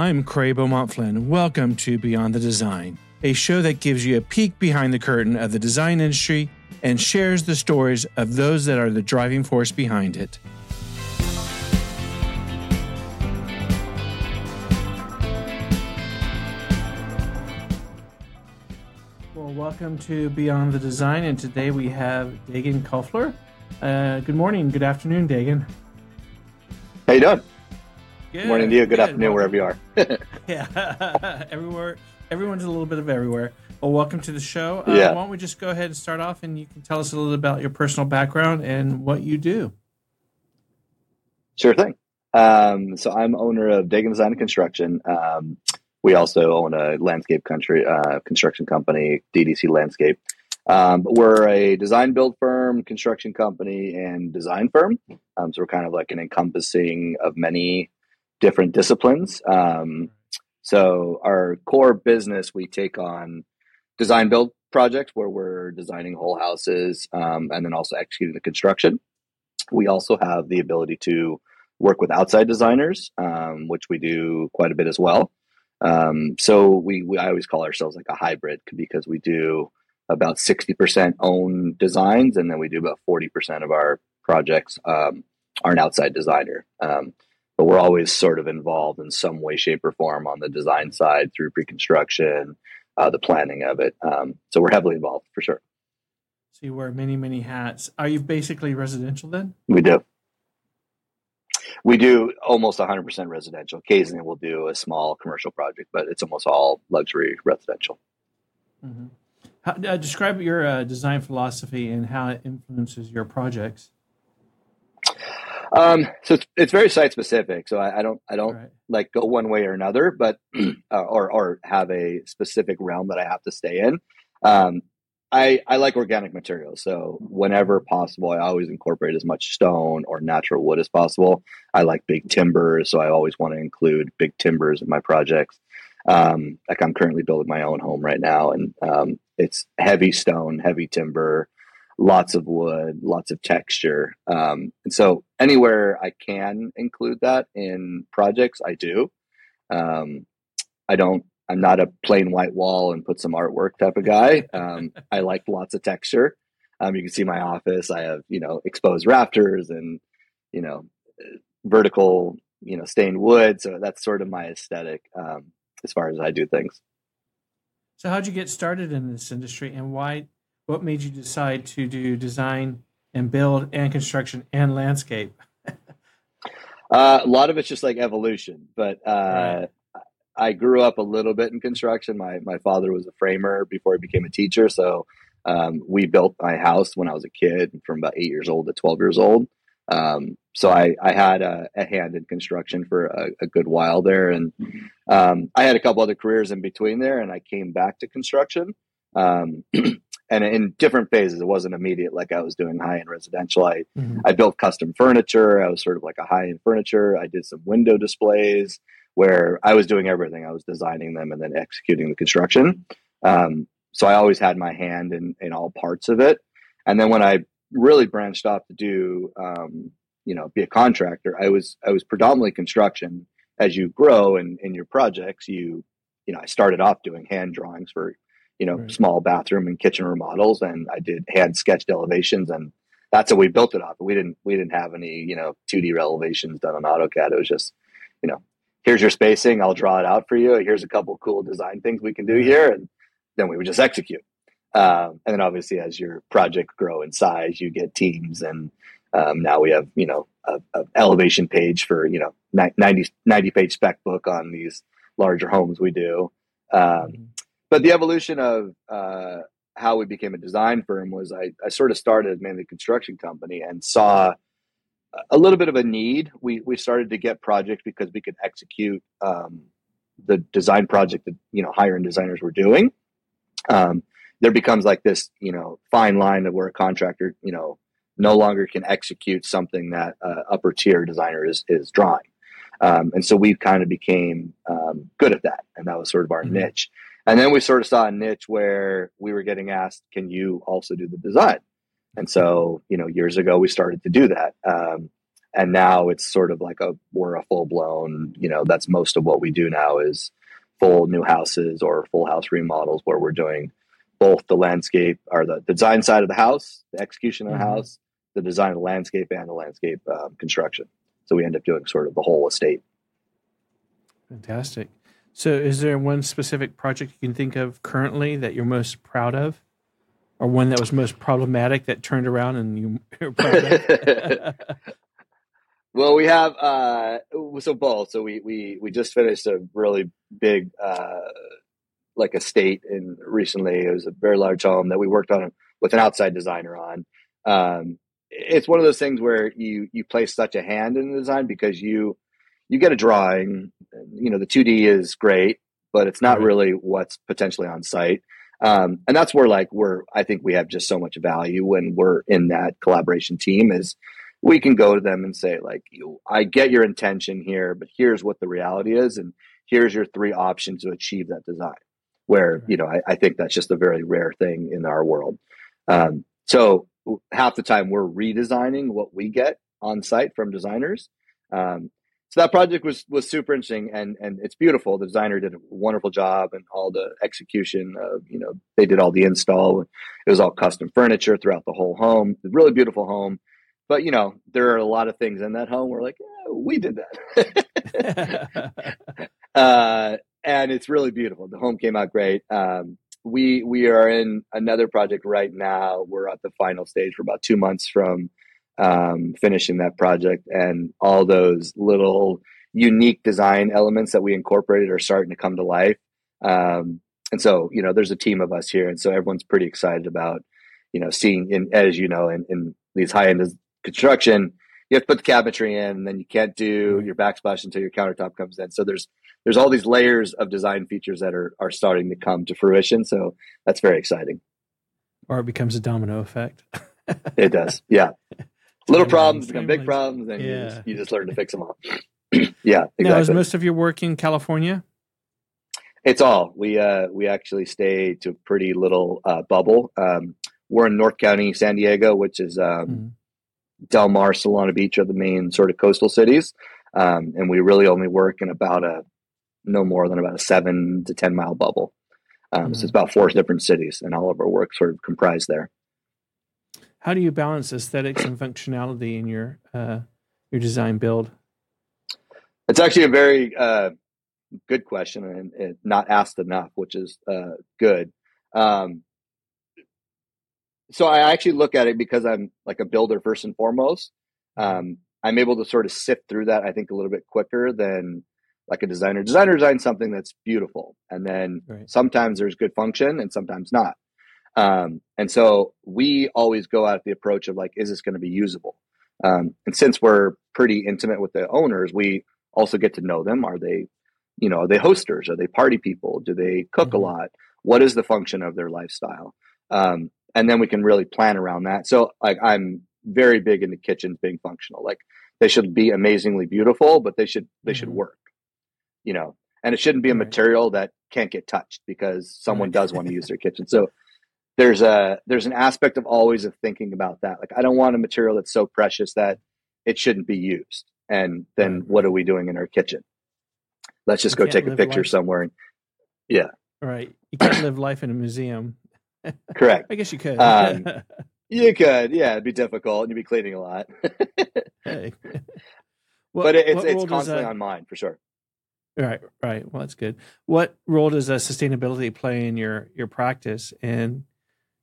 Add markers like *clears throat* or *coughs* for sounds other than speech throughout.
I'm Cray Beaumont Flynn. Welcome to Beyond the Design, a show that gives you a peek behind the curtain of the design industry and shares the stories of those that are the driving force behind it. Well, welcome to Beyond the Design, and today we have Dagan Koffler. Uh, good morning, good afternoon, Dagan. How you doing? Good morning to you. Good, good. afternoon, wherever you are. Yeah, *laughs* everywhere. Everyone's a little bit of everywhere. Well, welcome to the show. Uh, Yeah. Why don't we just go ahead and start off, and you can tell us a little about your personal background and what you do. Sure thing. Um, so I'm owner of Dagan Design and Construction. Um, we also own a landscape country uh, construction company, DDC Landscape. Um, but we're a design build firm, construction company, and design firm. Um, so we're kind of like an encompassing of many different disciplines. Um, so our core business, we take on design build projects where we're designing whole houses um, and then also executing the construction. We also have the ability to work with outside designers, um, which we do quite a bit as well. Um, so we, we I always call ourselves like a hybrid because we do about 60% own designs and then we do about 40% of our projects um, are an outside designer. Um, but we're always sort of involved in some way, shape, or form on the design side through pre-construction, uh, the planning of it. Um, so we're heavily involved for sure. So you wear many, many hats. Are you basically residential then? We do. We do almost 100% residential. Occasionally, we'll do a small commercial project, but it's almost all luxury residential. Mm-hmm. How, uh, describe your uh, design philosophy and how it influences your projects. Um, so it's, it's very site specific. So I, I don't I don't Right. like go one way or another, but *clears throat* uh, or or have a specific realm that I have to stay in. Um, I I like organic materials, so whenever possible, I always incorporate as much stone or natural wood as possible. I like big timbers, so I always want to include big timbers in my projects. Um, like I'm currently building my own home right now, and um, it's heavy stone, heavy timber, lots of wood, lots of texture. Um, and so anywhere I can include that in projects, I do. Um, I don't. I'm not a plain white wall and put some artwork type of guy. *laughs* Um, I like lots of texture. Um, you can see my office. I have you know exposed rafters and you know vertical you know stained wood. So that's sort of my aesthetic um, as far as I do things. So how'd you get started in this industry, and why? What made you decide to do design and build and construction and landscape? *laughs* Uh, a lot of it's just like evolution, but uh, Right. I grew up a little bit in construction. My my father was a framer before he became a teacher, so um, we built my house when I was a kid, from about eight years old to twelve years old. Um, so I, I had a, a hand in construction for a, a good while there, and um, I had a couple other careers in between there, and I came back to construction. Um, *clears throat* and in different phases, it wasn't immediate like I was doing high end residential. I Mhm. I built custom furniture. I was sort of like a high end furniture. I did some window displays where I was doing everything. I was designing them and then executing the construction. Um, so I always had my hand in, in all parts of it. And then when I really branched off to do, um, you know, be a contractor, I was I was predominantly construction. As you grow in, in your projects, you you know, I started off doing hand drawings for you know Right. small bathroom and kitchen remodels, and I did hand sketched elevations and that's how we built it off. We didn't we didn't have any you know 2D elevations done on AutoCAD. It was just you know here's your spacing. I'll draw it out for you. Here's a couple cool design things we can do here, and then we would just execute. Um, and then obviously as your project grow in size, you get teams, and um, now we have you know a, a elevation page for you know ni- 90, 90 page spec book on these larger homes we do. Um, Mhm. But the evolution of uh, how we became a design firm was I, I sort of started as mainly a construction company and saw a little bit of a need. We we started to get projects because we could execute um, the design project that you know higher end designers were doing. Um, there becomes like this you know fine line of where a contractor you know no longer can execute something that uh, upper tier designer is is drawing. Um, and so we kind of became um, good at that, and that was sort of our Mhm. niche. And then we sort of saw a niche where we were getting asked, "Can you also do the design?" And so, you know, years ago we started to do that. Um, and now it's sort of like a we're a full blown you know that's most of what we do now is full new houses or full house remodels where we're doing both the landscape or the, design side of the house, the execution of the mm-hmm. house, the design of the landscape, and the landscape um, construction. So we end up doing sort of the whole estate. Fantastic. So, is there one specific project you can think of currently that you're most proud of, or one that was most problematic that turned around and you, *laughs* are proud of? *laughs* well, we have uh, so both. So we we we just finished a really big uh, like estate in recently. It was a very large home that we worked on with an outside designer on. Um, it's one of those things where you you place such a hand in the design because you you get a drawing. You know, the 2D is great, but it's not really what's potentially on site. Um, and that's where like we're I think we have just so much value when we're in that collaboration team is we can go to them and say like you I get your intention here, but here's what the reality is and here's your three options to achieve that design. Where, you know, I, I think that's just a very rare thing in our world. Um, so half the time we're redesigning what we get on site from designers. Um, so that project was was super interesting and and it's beautiful. The designer did a wonderful job and all the execution of you know they did all the install. It was all custom furniture throughout the whole home. Really beautiful home. But you know there are a lot of things in that home. We're like, yeah, we did that, *laughs* *laughs* uh, and it's really beautiful. The home came out great. Um, we we are in another project right now. We're at the final stage. for about two months from um, finishing that project, and all those little unique design elements that we incorporated are starting to come to life. Um, and so, you know, there's a team of us here, and so everyone's pretty excited about, you know, seeing in as you know, in, in these high end construction, you have to put the cabinetry in, and then you can't do your backsplash until your countertop comes in. So there's there's all these layers of design features that are are starting to come to fruition. So that's very exciting. Or it becomes a domino effect. it does, yeah. *laughs* Little problems become big problems, and yeah. you, just, you just learn to fix them all. *clears throat* yeah, exactly. Now, is most of your work in California? It's all we uh, we actually stay to a pretty little uh, bubble. Um, we're in North County, San Diego, which is um, mm-hmm. Del Mar, Solana Beach are the main sort of coastal cities, um, and we really only work in about a no more than about a seven to 10 mile bubble. Um, mm-hmm. So it's about four different cities, and all of our work sort of comprised there. How do you balance aesthetics and functionality in your uh, your design build? It's actually a very uh, good question and, and, not asked enough, which is uh, good. Um, so I actually look at it because I'm like a builder first and foremost. Um, I'm able to sort of sift through that, I think, a little bit quicker than like a designer. Designer designs something that's beautiful, and then right. sometimes there's good function and sometimes not. Um, and so we always go out the approach of like, is this going to be usable? Um, and since we're pretty intimate with the owners, we also get to know them. Are they, you know, are they hosters? Are they party people? Do they cook mm-hmm. a lot? What is the function of their lifestyle? Um, and then we can really plan around that. So like I'm very big into kitchens being functional. Like they should be amazingly beautiful, but they should they mm-hmm. should work you know, and it shouldn't be a material that can't get touched because someone does want to use their kitchen. So there's a there's an aspect of always of thinking about that. Like I don't want a material that's so precious that it shouldn't be used. And then what are we doing in our kitchen? Let's just you go take a picture life. somewhere and yeah. Right. You can't live life in a museum. *coughs* *laughs* Correct. I guess you could. um, *laughs* you could, yeah. It'd be difficult, and you'd be cleaning a lot. *laughs* hey. What, but it, it's it's constantly on mind for sure. Right, right. Well, that's good. What role does uh, sustainability play in your your practice? And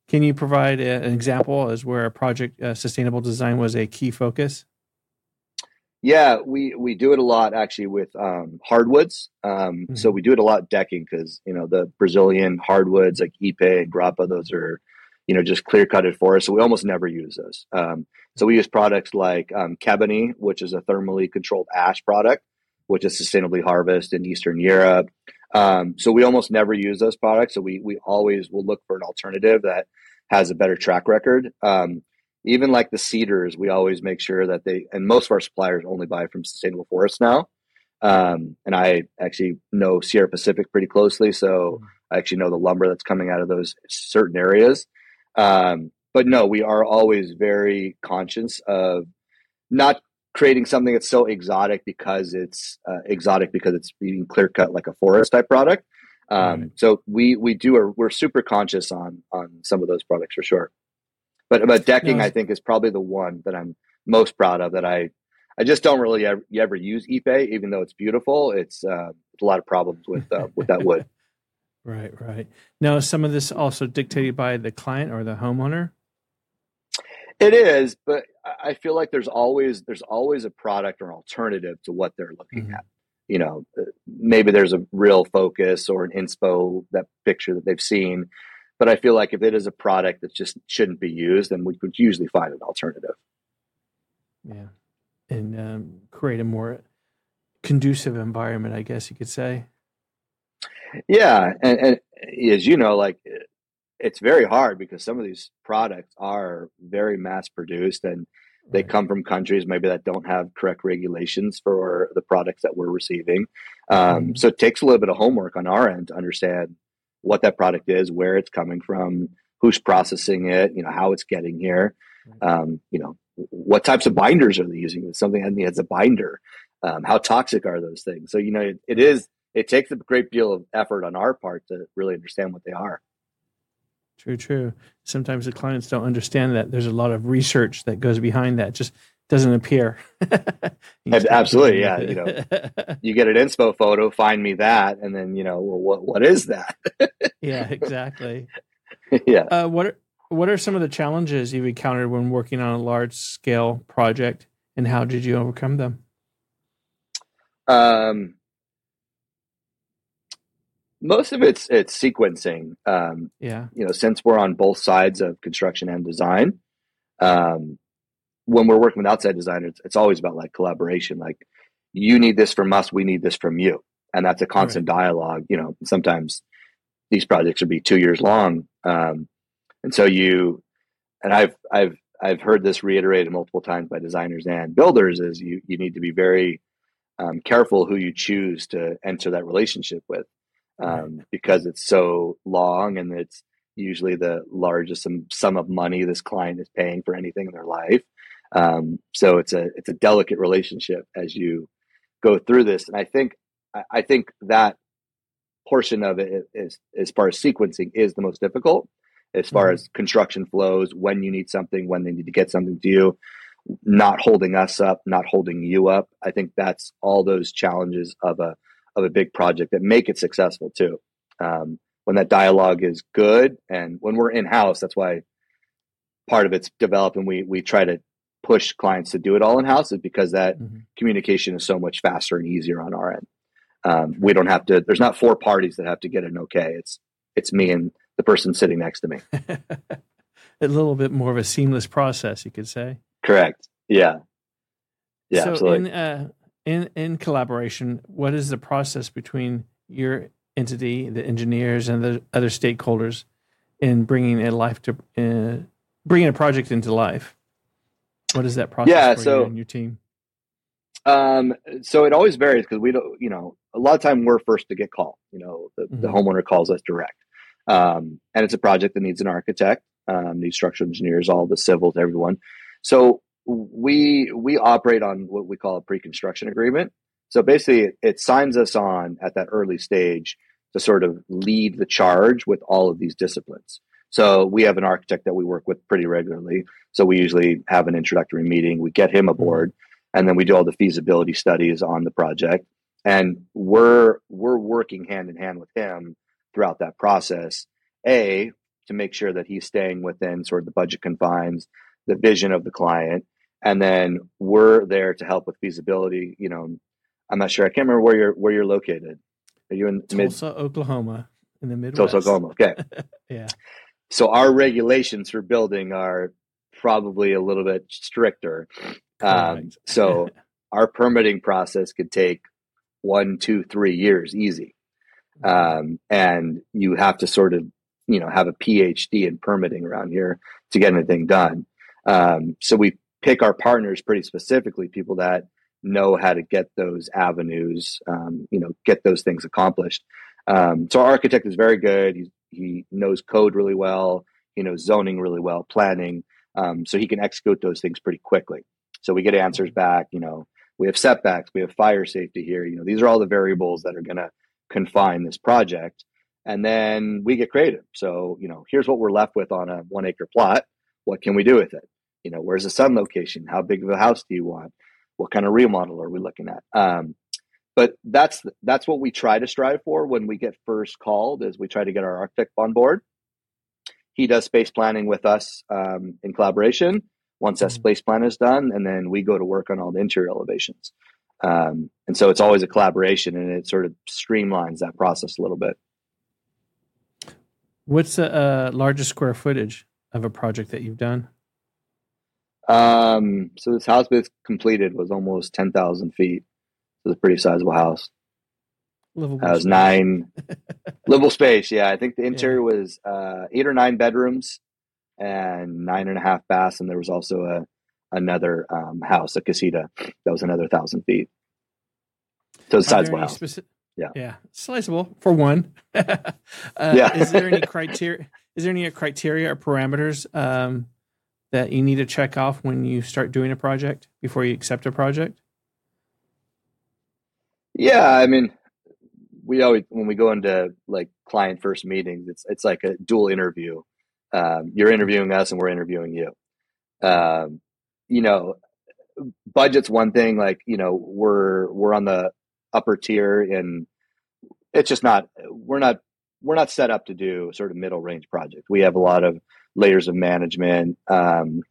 can you provide a, an example as where a project uh, sustainable design was a key focus? Yeah, we we do it a lot actually with um, hardwoods. Um, mm-hmm. So we do it a lot decking because you know the Brazilian hardwoods like Ipe and Garapa, those are you know just clear cutted forests. So we almost never use those. Um, so we use products like um, Kebony, which is a thermally controlled ash product which is sustainably harvested in Eastern Europe. Um, so we almost never use those products. So we we always will look for an alternative that has a better track record. Um, even like the cedars, we always make sure that they and most of our suppliers only buy from sustainable forests now. Um, and I actually know Sierra Pacific pretty closely, so I actually know the lumber that's coming out of those certain areas. Um, but no, we are always very conscious of not creating something that's so exotic because it's uh, exotic because it's being clear cut like a forest type product. Um, right. So we we do a, we're super conscious on on some of those products for sure. But but decking, no. I think, is probably the one that I'm most proud of. That I I just don't really ever, ever use Ipe, even though it's beautiful. It's uh, a lot of problems with uh, *laughs* with that wood. Right, right. Now, some of this also dictated by the client or the homeowner. It is, but I feel like there's always there's always a product or alternative to what they're looking mm-hmm. at. You know, uh, maybe there's a real focus or an inspo that picture that they've seen, but I feel like if it is a product that just shouldn't be used, then we could usually find an alternative. Yeah, and um, create a more conducive environment, I guess you could say. Yeah, and, and as you know, like it's very hard because some of these products are very mass produced and they come from countries maybe that don't have correct regulations for the products that we're receiving. Um, mm-hmm. So it takes a little bit of homework on our end to understand what that product is, where it's coming from, who's processing it, you know, how it's getting here, um, you know, what types of binders are they using? If something has a binder, um, how toxic are those things? So you know, it, it is it takes a great deal of effort on our part to really understand what they are. True, true. Sometimes the clients don't understand that there's a lot of research that goes behind that. Just doesn't appear. *laughs* Absolutely, yeah. *laughs* You know, you get an inspo photo, find me that, and then you know, well, what what is that? *laughs* yeah, exactly. yeah. Uh, what are, what are some of the challenges you've encountered when working on a large scale project, and how did you overcome them? Um, most of it's it's sequencing. Um, yeah, you know, since we're on both sides of construction and design, um, when we're working with outside designers, it's always about like collaboration. Like, you need this from us, we need this from you, and that's a constant right. dialogue. You know, sometimes these projects would be two years long, um, and so you and I've I've I've heard this reiterated multiple times by designers and builders is you you need to be very um, careful who you choose to enter that relationship with um, because it's so long and it's usually the largest sum of money this client is paying for anything in their life. Um, so it's a it's a delicate relationship as you go through this, and I think I think that portion of it is as far as sequencing is the most difficult. As far mm-hmm. as construction flows, when you need something, when they need to get something to you, not holding us up, not holding you up. I think that's all those challenges of a of a big project that make it successful too. Um, when that dialogue is good, and when we're in house, that's why part of it's developed, and we we try to push clients to do it all in house, is because that mm-hmm. communication is so much faster and easier on our end. Um, we don't have to. There's not four parties that have to get an okay. It's it's me and the person sitting next to me. *laughs* a little bit more of a seamless process, you could say. Correct. Yeah. Yeah. So absolutely. In, uh, in in collaboration, what is the process between your entity, the engineers, and the other stakeholders in bringing a life to uh, bringing a project into life? What is that process yeah, so, you and your team? Um, so it always varies because we don't, you know, a lot of time we're first to get called. You know, the, mm-hmm. the homeowner calls us direct, um, and it's a project that needs an architect, um, needs structural engineers, all the civils, everyone. So we we operate on what we call a pre-construction agreement. So basically, it, it signs us on at that early stage to sort of lead the charge with all of these disciplines. So we have an architect that we work with pretty regularly. So we usually have an introductory meeting. We get him aboard, and then we do all the feasibility studies on the project. And we're we're working hand in hand with him throughout that process. A to make sure that he's staying within sort of the budget confines, the vision of the client, and then we're there to help with feasibility. You know, I'm not sure. I can't remember where you're where you're located. Are you in Tulsa, mid- Oklahoma, in the Midwest? Tulsa, Oklahoma. Okay. *laughs* yeah. So our regulations for building are probably a little bit stricter. Um, so *laughs* our permitting process could take one, two, three years easy, um, and you have to sort of you know have a PhD in permitting around here to get anything done. Um, so we pick our partners pretty specifically, people that know how to get those avenues, um, you know, get those things accomplished. Um, so our architect is very good. He, he knows code really well. He knows zoning really well, planning. Um, so he can execute those things pretty quickly. So we get answers back. You know, we have setbacks, we have fire safety here. You know, these are all the variables that are going to confine this project. And then we get creative. So, you know, here's what we're left with on a one acre plot. What can we do with it? You know, where's the sun location? How big of a house do you want? What kind of remodel are we looking at? Um, but that's that's what we try to strive for when we get first called. Is we try to get our architect on board. He does space planning with us um, in collaboration. Once that mm-hmm. space plan is done, and then we go to work on all the interior elevations. Um, and so it's always a collaboration, and it sort of streamlines that process a little bit. What's the uh, largest square footage of a project that you've done? Um, so this house that's completed was almost ten thousand feet. It was a pretty sizable house. Livable. It was nine *laughs* livable space. Yeah, I think the interior yeah. was uh, eight or nine bedrooms and nine and a half baths, and there was also a another um, house, a casita, that was another thousand feet. So it's sizable house. Yeah. Yeah. Sizable for one. *laughs* uh, yeah. is there any *laughs* criteria? Is there any criteria or parameters um, that you need to check off when you start doing a project before you accept a project? Yeah, I mean, we always when we go into like client first meetings, it's it's like a dual interview. Um, you're interviewing us, and we're interviewing you. Um, you know, budget's one thing. Like you know, we're we're on the upper tier and it's just not we're not we're not set up to do sort of middle range project we have a lot of layers of management. Um,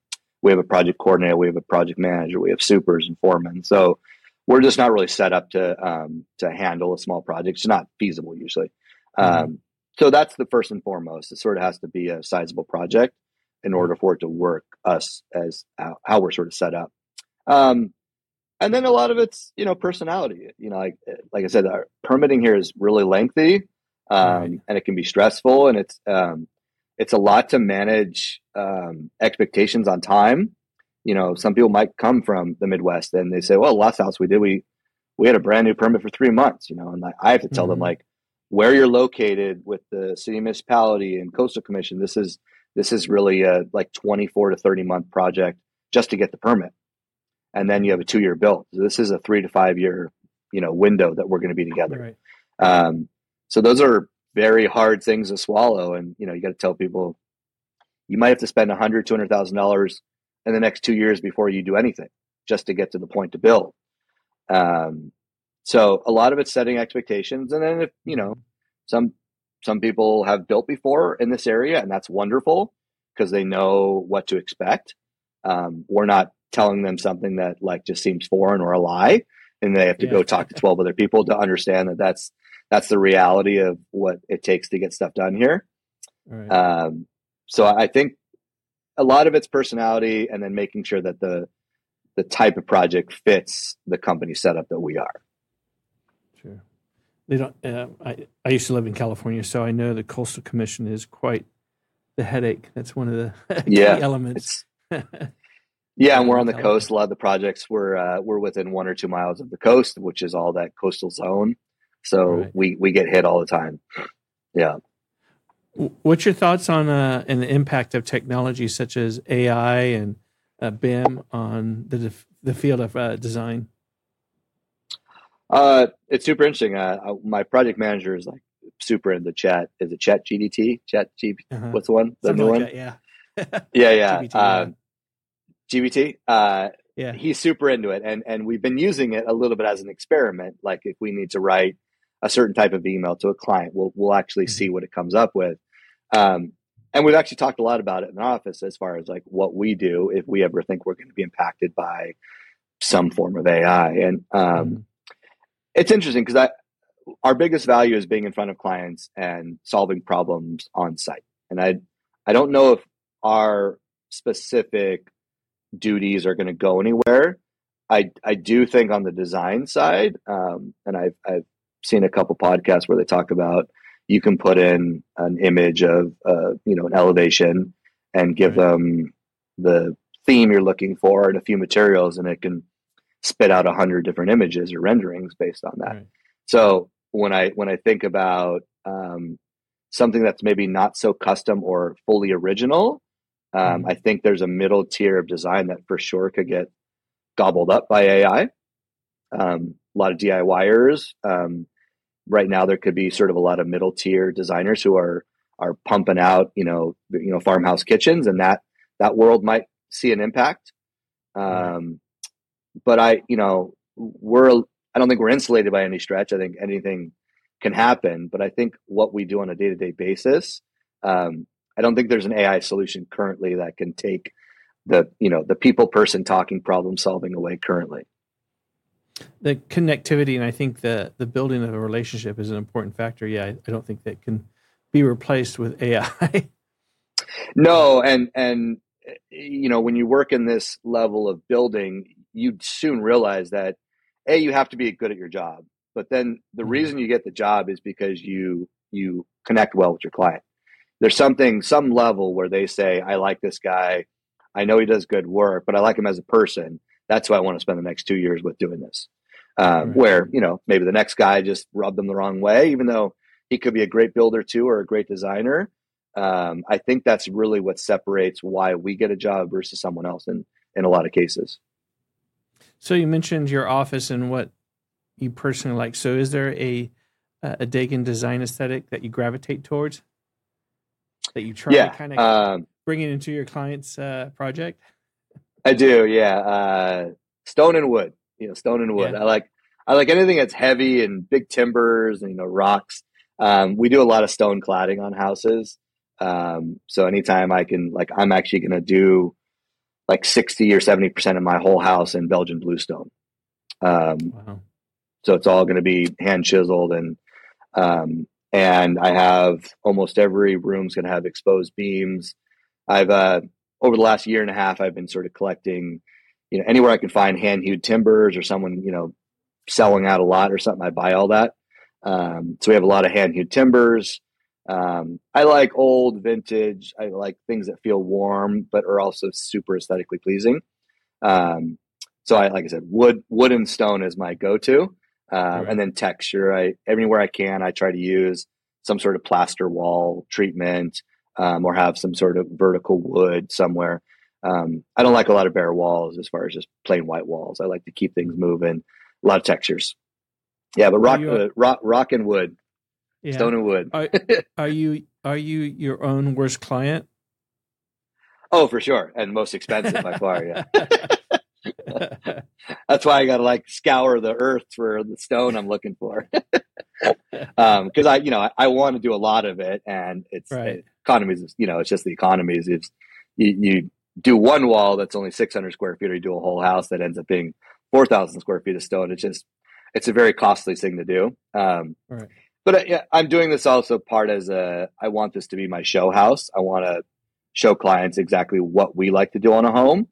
we have a project coordinator we have a project manager we have supers and foremen. So we're just not really set up to um, to handle a small project. It's not feasible usually. Mm-hmm. um, so that's the first and foremost. It sort of has to be a sizable project in order for it to work us as how, how we're sort of set up. Um, and then a lot of it's you know personality. You know like like i said our permitting here is really lengthy um, right. and it can be stressful and it's um, it's a lot to manage um, expectations on time you know some people might come from the midwest and they say well last house we did we we had a brand new permit for three months you know and i have to tell mm-hmm. them like where you're located with the city municipality and coastal commission this is this is really a like 24 to 30 month project just to get the permit and then you have a two year build. So this is a three to five year, you know, window that we're going to be together. Right. Um, so those are very hard things to swallow, and you know, you got to tell people you might have to spend a hundred, two hundred thousand dollars in the next two years before you do anything just to get to the point to build. Um, so a lot of it's setting expectations, and then if you know some some people have built before in this area, and that's wonderful because they know what to expect. Um, we're not telling them something that like just seems foreign or a lie and they have to yeah. go talk to 12 other people to understand that that's that's the reality of what it takes to get stuff done here. Right. um, so i think a lot of it's personality and then making sure that the the type of project fits the company setup that we are. Sure. They don't uh, I, I used to live in california so i know the coastal commission is quite the headache. That's one of the *laughs* yeah, elements *laughs* Yeah, and we're on the coast. A lot of the projects we're uh, we're within one or two miles of the coast, which is all that coastal zone. So right. we we get hit all the time. Yeah. What's your thoughts on uh, and the impact of technology such as AI and uh, BIM on the the field of uh, design? Uh, it's super interesting. Uh, my project manager is like super into chat. Is it Chat GDT? Chat G? Uh-huh. What's the one? The Something new like one? That, yeah. yeah, yeah. *laughs* Um, GBT. Uh, yeah, he's super into it, and and we've been using it a little bit as an experiment. Like if we need to write a certain type of email to a client, we'll we'll actually mm-hmm. see what it comes up with. Um, and we've actually talked a lot about it in the office as far as like what we do if we ever think we're going to be impacted by some form of AI. And um, mm-hmm. it's interesting because I our biggest value is being in front of clients and solving problems on site. And I I don't know if our specific duties are going to go anywhere. I I do think on the design side, um, and I've I've seen a couple podcasts where they talk about you can put in an image of uh, you know an elevation and give right. them the theme you're looking for and a few materials, and it can spit out a hundred different images or renderings based on that. Right. So when I when I think about um, something that's maybe not so custom or fully original, um, mm-hmm. I think there's a middle tier of design that for sure could get gobbled up by AI. Um, a lot of DIYers. Um, right now, there could be sort of a lot of middle tier designers who are are pumping out, you know, you know, farmhouse kitchens, and that that world might see an impact. Um, but I, you know, we're I don't think we're insulated by any stretch. I think anything can happen, but I think what we do on a day to day basis, um, I don't think there's an AI solution currently that can take the you know the people person talking problem solving away currently. The connectivity and i think the the building of a relationship is an important factor. Yeah i, I don't think that can be replaced with ai *laughs* no and and you know when you work in this level of building you'd soon realize that a you have to be good at your job but then the mm-hmm. reason you get the job is because you you connect well with your client there's something some level where they say i like this guy I know he does good work, but I like him as a person. That's who I want to spend the next two years with doing this. Um, right. Where you know maybe the next guy just rubbed them the wrong way, even though he could be a great builder too or a great designer. Um, I think that's really what separates why we get a job versus someone else in in a lot of cases. So you mentioned your office and what you personally like. So is there a a Dagan design aesthetic that you gravitate towards? That you try yeah, to kind of um, bring it into your client's uh, project? I do, yeah. Uh, stone and wood, you know, stone and wood. Yeah. I like I like anything that's heavy and big timbers and you know rocks. Um, we do a lot of stone cladding on houses. Um, so anytime I can, like, I'm actually going to do like 60 or 70% of my whole house in Belgian bluestone. Um, wow. So it's all going to be hand chiseled and, um, and I have almost every room's going to have exposed beams. I've uh, over the last year and a half, I've been sort of collecting, you know, anywhere I can find hand hewed timbers or someone, you know, selling out a lot or something. I buy all that. Um, so we have a lot of hand hewed timbers. Um, I like old vintage. I like things that feel warm but are also super aesthetically pleasing. Um, so I, like I said, wood, wood and stone is my go-to, uh, right. and then texture. I anywhere I can, I try to use some sort of plaster wall treatment um, or have some sort of vertical wood somewhere. Um, I don't like a lot of bare walls as far as just plain white walls. I like to keep things moving, a lot of textures. Yeah, but rock, uh, rock, rock and wood, yeah. stone and wood. are, *laughs* are you are you your own worst client? Oh, for sure, and most expensive by far. Yeah. *laughs* That's why I got to like scour the earth for the stone I'm looking for. *laughs* um, cause I, you know, I, I want to do a lot of it and it's right. economies, you know, it's just the economies. It's you, you do one wall that's only 600 square feet or you do a whole house that ends up being 4,000 square feet of stone. It's just, it's a very costly thing to do. Um, right. but uh, yeah, I'm doing this also part as a, I want this to be my show house. I want to show clients exactly what we like to do on a home.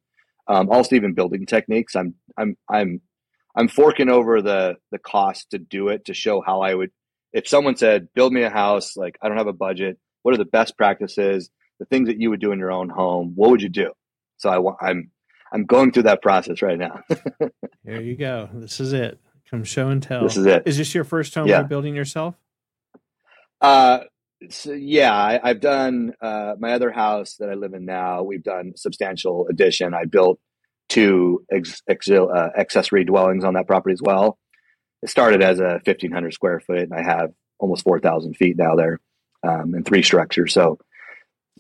Um, also even building techniques. I'm, I'm, I'm I'm forking over the the cost to do it to show how I would if someone said build me a house like I don't have a budget. What are the best practices? The things that you would do in your own home. What would you do? So I want I'm I'm going through that process right now. *laughs* Here you go. This is it. Come show and tell. This is it. Is this your first home yeah. you're building yourself? Uh so yeah I, have done uh, my other house that I live in now we've done substantial addition I built two ex, ex, uh, accessory dwellings on that property as well. It started as a 1,500 square foot, and I have almost 4,000 feet now there um, and three structures. So,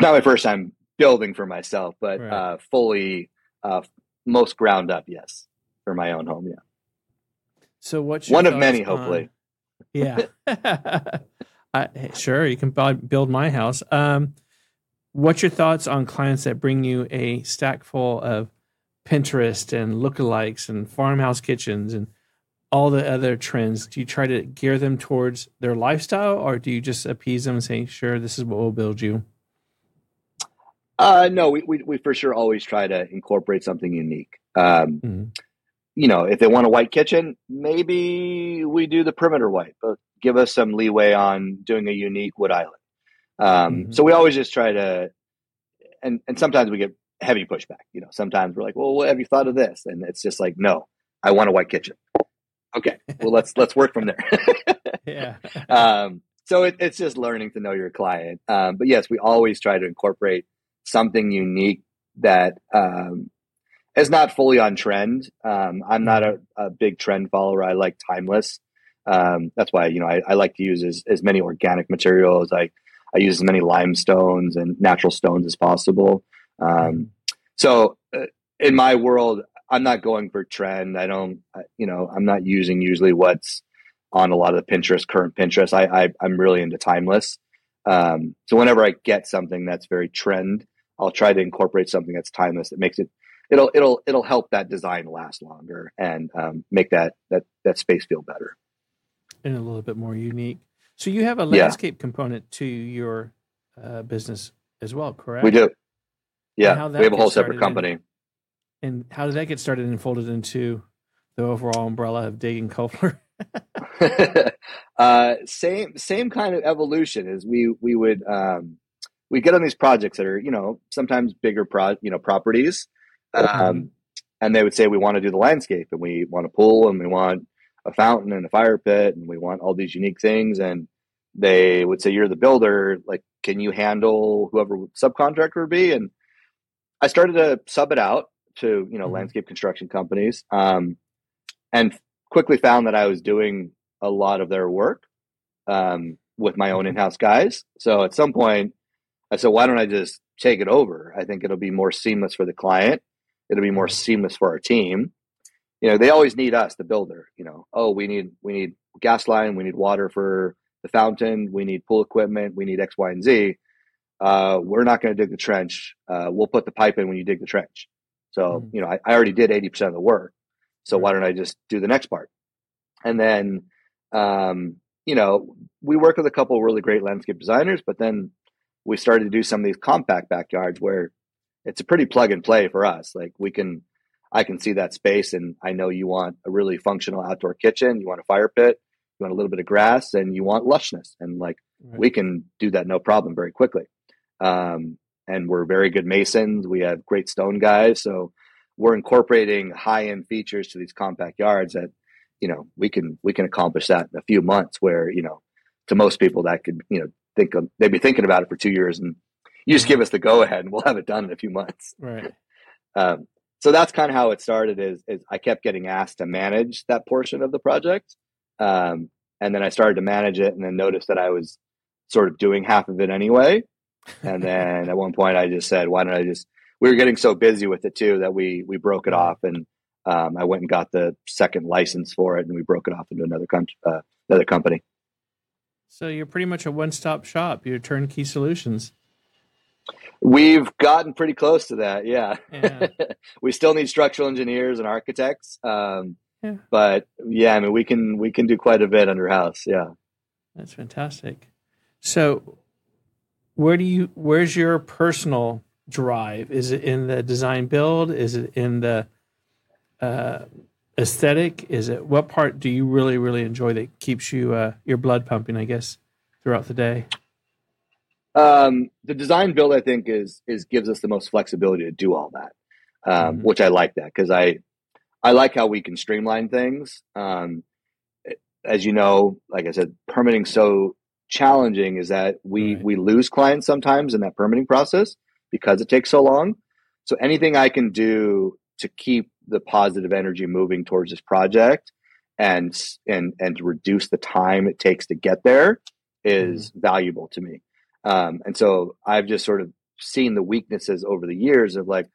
not my first time building for myself, but right. uh, fully, uh, most ground up, yes, for my own home. Yeah. So, what's one of many, on... hopefully? Yeah. *laughs* *laughs* I, sure, you can build my house. Um, what's your thoughts on clients that bring you a stack full of Pinterest and lookalikes and farmhouse kitchens and all the other trends? Do you try to gear them towards their lifestyle or do you just appease them and say, sure, this is what we'll build you? Uh, no, we, we, we for sure always try to incorporate something unique. Um, mm-hmm. You know, if they want a white kitchen, maybe we do the perimeter white, but give us some leeway on doing a unique wood island. Um, mm-hmm. So we always just try to, and, and sometimes we get heavy pushback. You know, sometimes we're like, well, what have you thought of this? And it's just like, no, I want a white kitchen. Okay, well let's let's work from there. *laughs* yeah. *laughs* Um, so it, it's just learning to know your client. Um, but yes, we always try to incorporate something unique that um, it's not fully on trend. Um, I'm not a, a, big trend follower. I like timeless. Um, that's why you know I, I, like to use as, as many organic materials. I I use as many limestones and natural stones as possible. Um, so uh, in my world, I'm not going for trend. I don't, you know, I'm not using usually what's on a lot of the Pinterest, current Pinterest. I, I am really into timeless. Um, so whenever I get something that's very trend, I'll try to incorporate something that's timeless that makes it it'll it'll it'll help that design last longer and um, make that that that space feel better and a little bit more unique. So you have a landscape yeah. component to your uh, business as well, correct? We do. Yeah, we have a whole separate company. In, and how did that get started and folded into the overall umbrella of Dagan Koffler? *laughs* *laughs* uh, same same kind of evolution as we we would um, we get on these projects that are you know sometimes bigger pro you know properties, mm-hmm. um, and they would say we want to do the landscape and we want a pool and we want a fountain and a fire pit and we want all these unique things and they would say you're the builder like can you handle whoever subcontractor would be and i started to sub it out to you know mm-hmm. landscape construction companies um, and quickly found that i was doing a lot of their work um, with my own mm-hmm. in-house guys so at some point i said why don't i just take it over i think it'll be more seamless for the client it'll be more mm-hmm. seamless for our team you know they always need us the builder you know oh we need we need gas line we need water for the fountain we need pool equipment we need x y and z. Uh, we're not going to dig the trench. Uh, we'll put the pipe in when you dig the trench. So mm you know I, I, already did 80% of the work. So why don't i just do the next part? And then um, you know we work with a couple really great landscape designers but then we started to do some of these compact backyards where it's a pretty plug and play for us. Like we can I can see that space. And I know you want a really functional outdoor kitchen, you want a fire pit, you want a little bit of grass, and you want lushness. And like right. we can do that no problem very quickly. Um, and we're very good masons. We have great stone guys. So we're incorporating high end features to these compact yards that, you know, we can we can accomplish that in a few months where, you know, to most people that could, you know, think of, they'd be thinking about it for two years and you just give us the go ahead and we'll have it done in a few months. Right. *laughs* Um, so that's kind of how it started is, is i kept getting asked to manage that portion of the project um, and then i started to manage it and then noticed that i was sort of doing half of it anyway. And then at one point i just said why don't i just we were getting so busy with it too that we we broke it off and um, i went and got the second license for it and we broke it off into another country uh, another company. So you're pretty much a one-stop shop. You're turnkey solutions We've gotten pretty close to that. Yeah. yeah. *laughs* we still need structural engineers and architects. Um, yeah. But yeah, I mean, we can we can do quite a bit under house. Yeah. That's fantastic. So, where do you? Where's your personal drive? Is it in the design build? Is it in the uh, aesthetic? Is it what part do you really really enjoy that keeps you uh, your blood pumping? I guess throughout the day. Um, the design build, I think, is is gives us the most flexibility to do all that, um, mm-hmm. which I like that because I I like how we can streamline things. Um, as you know, like I said, permitting so challenging is that we right. we lose clients sometimes in that permitting process because it takes so long. So anything I can do to keep the positive energy moving towards this project and and and to reduce the time it takes to get there is mm-hmm. valuable to me. Um, and so I've just sort of seen the weaknesses over the years of like,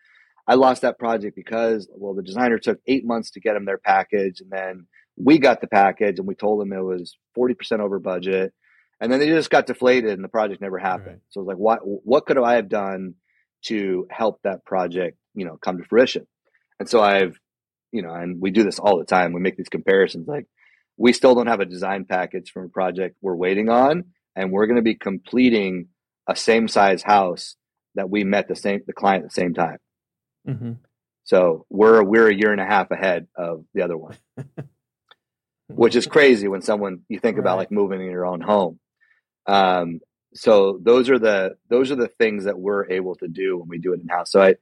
I lost that project because, well, the designer took eight months to get them their package. And then we got the package and we told them it was 40% over budget. And then they just got deflated and the project never happened. Right. So I was like, what, what could I have done to help that project, you know, come to fruition? And so I've, you know, and we do this all the time. We make these comparisons like, we still don't have a design package from a project we're waiting on and we're going to be completing a same size house that we met the same the client at the same time. Mm-hmm. So we're we're a year and a half ahead of the other one, *laughs* which is crazy when someone you think right. about like moving in your own home. Um, so those are the those are the things that we're able to do when we do it in house. So I,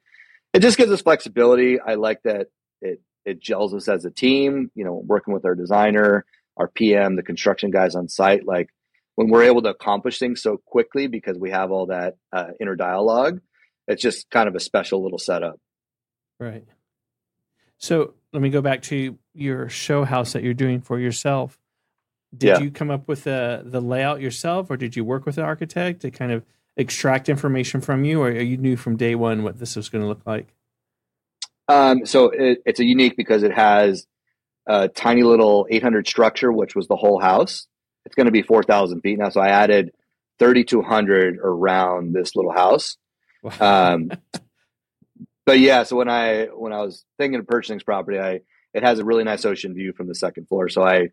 it just gives us flexibility. I like that it it gels us as a team. You know, working with our designer, our PM, the construction guys on site. Like when we're able to accomplish things so quickly because we have all that uh, inner dialogue, it's just kind of a special little setup. Right. So let me go back to your show house that you're doing for yourself. Did Yeah. you come up with the the layout yourself, or did you work with an architect to kind of extract information from you, or you knew from day one what this was going to look like? Um, so it, it's a unique because it has a tiny little 800 structure, which was the whole house. It's going to be 4,000 feet now. So I added 3,200 around this little house. Um, *laughs* but yeah, so when I when I was thinking of purchasing this property, I it has a really nice ocean view from the second floor. So I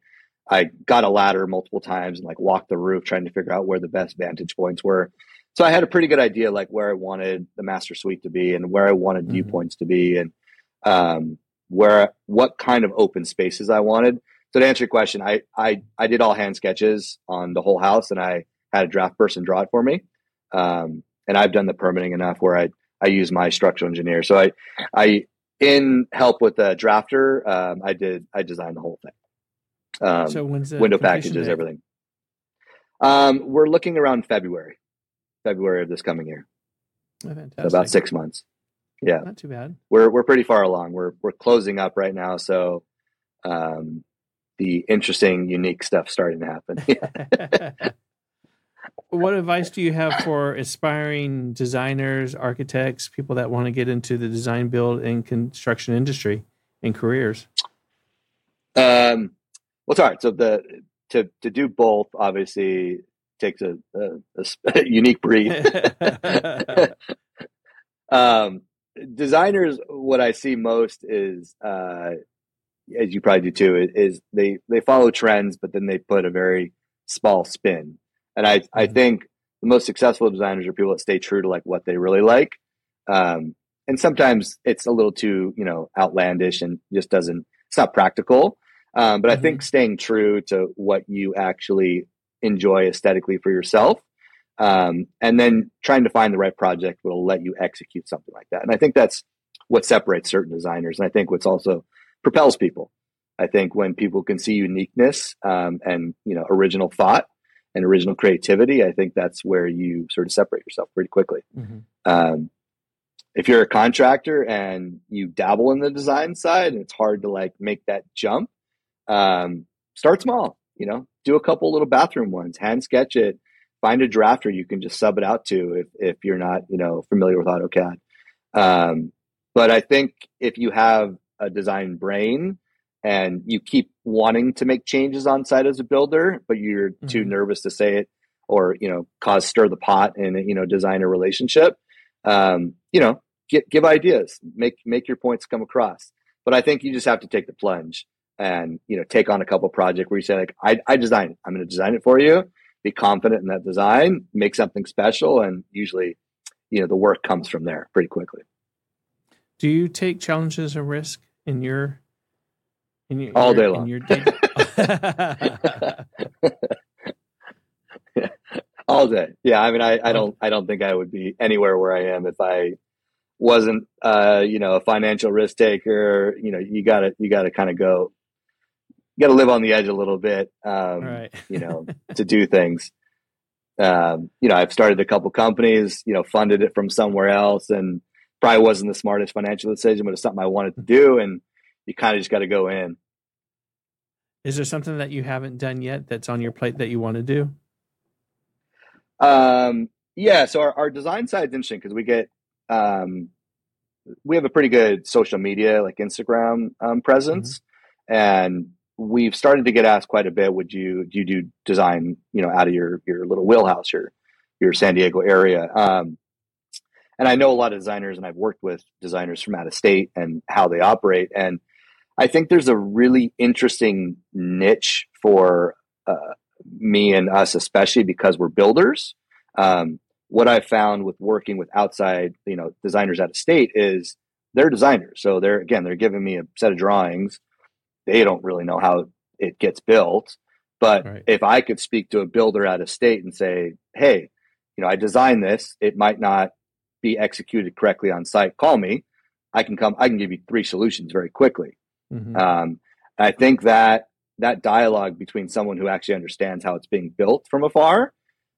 I got a ladder multiple times and like walked the roof trying to figure out where the best vantage points were. So I had a pretty good idea like where I wanted the master suite to be and where I wanted Mhm. viewpoints to be and um, where what kind of open spaces I wanted. So to answer your question, I I I did all hand sketches on the whole house and I had a draft person draw it for me. Um, and I've done the permitting enough where I I use my structural engineer. So I I in help with the drafter, um, I did I designed the whole thing. Um, so when's the window packages, date? everything. Um, we're looking around February, February of this coming year. Oh, So about six months. Yeah, Not too bad. we're we're pretty far along. We're we're closing up right now, so um, the interesting, unique stuff starting to happen. *laughs* what advice do you have for aspiring designers, architects, people that want to get into the design, build, and construction industry and careers? Um, well, it's hard. So the to to do both obviously takes a *laughs* unique breed. *laughs* um, designers, what I see most is, uh, as you probably do too, is they they follow trends, but then they put a very small spin. And I I Mhm. think the most successful designers are people that stay true to like what they really like. Um, and sometimes it's a little too you know outlandish and just doesn't it's not practical. Um, but I think staying true to what you actually enjoy aesthetically for yourself um, and then trying to find the right project will let you execute something like that. And I think that's what separates certain designers, and I think what's also propels people. I think when people can see uniqueness um, and you know original thought and original creativity, I think that's where you sort of separate yourself pretty quickly. Mhm. Um, if you're a contractor and you dabble in the design side, and it's hard to like make that jump, um, start small. You know, do a couple little bathroom ones, hand sketch it, find a drafter you can just sub it out to if if you're not you know familiar with AutoCAD. Um, but I think if you have a design brain and you keep wanting to make changes on site as a builder, but you're too Mhm. nervous to say it or you know cause stir the pot in a you know design a relationship, um, you know give, give ideas, make make your points come across. But I think you just have to take the plunge and you know take on a couple project where you say like I, I design it. I'm going to design it for you. Be confident in that design, make something special, and usually, you know, the work comes from there pretty quickly. Do you take challenges or risk in your in your All your- day in long. your day- *laughs* *laughs* All day, yeah. I mean, I, I don't I don't think I would be anywhere where I am if I wasn't uh, you know a financial risk taker. You know, you gotta you gotta kind of go, you gotta live on the edge a little bit. Um, right. you know, *laughs* to do things. Um, you know, I've started a couple companies, you know, funded it from somewhere else and probably wasn't the smartest financial decision, but it's something I wanted to do. And you kind of just got to go in. Is there something that you haven't done yet that's on your plate that you want to do? Um, yeah. So our, our design side is interesting because we get, um, we have a pretty good social media, like Instagram um, presence. And we've started to get asked quite a bit. Would you, do you do design, you know, out of your, your little wheelhouse, your, your San Diego area? Um, and I know a lot of designers and I've worked with designers from out of state and how they operate. And I think there's a really interesting niche for uh, me and us, especially because we're builders. Um, what I've found with working with outside, you know, designers out of state is they're designers. So they're, again, they're giving me a set of drawings. They don't really know how it gets built. But Right. if I could speak to a builder out of state and say, hey, you know, I designed this, it might not be executed correctly on site, call me. I can come, I can give you three solutions very quickly. Mhm. Um, I think that that dialogue between someone who actually understands how it's being built from afar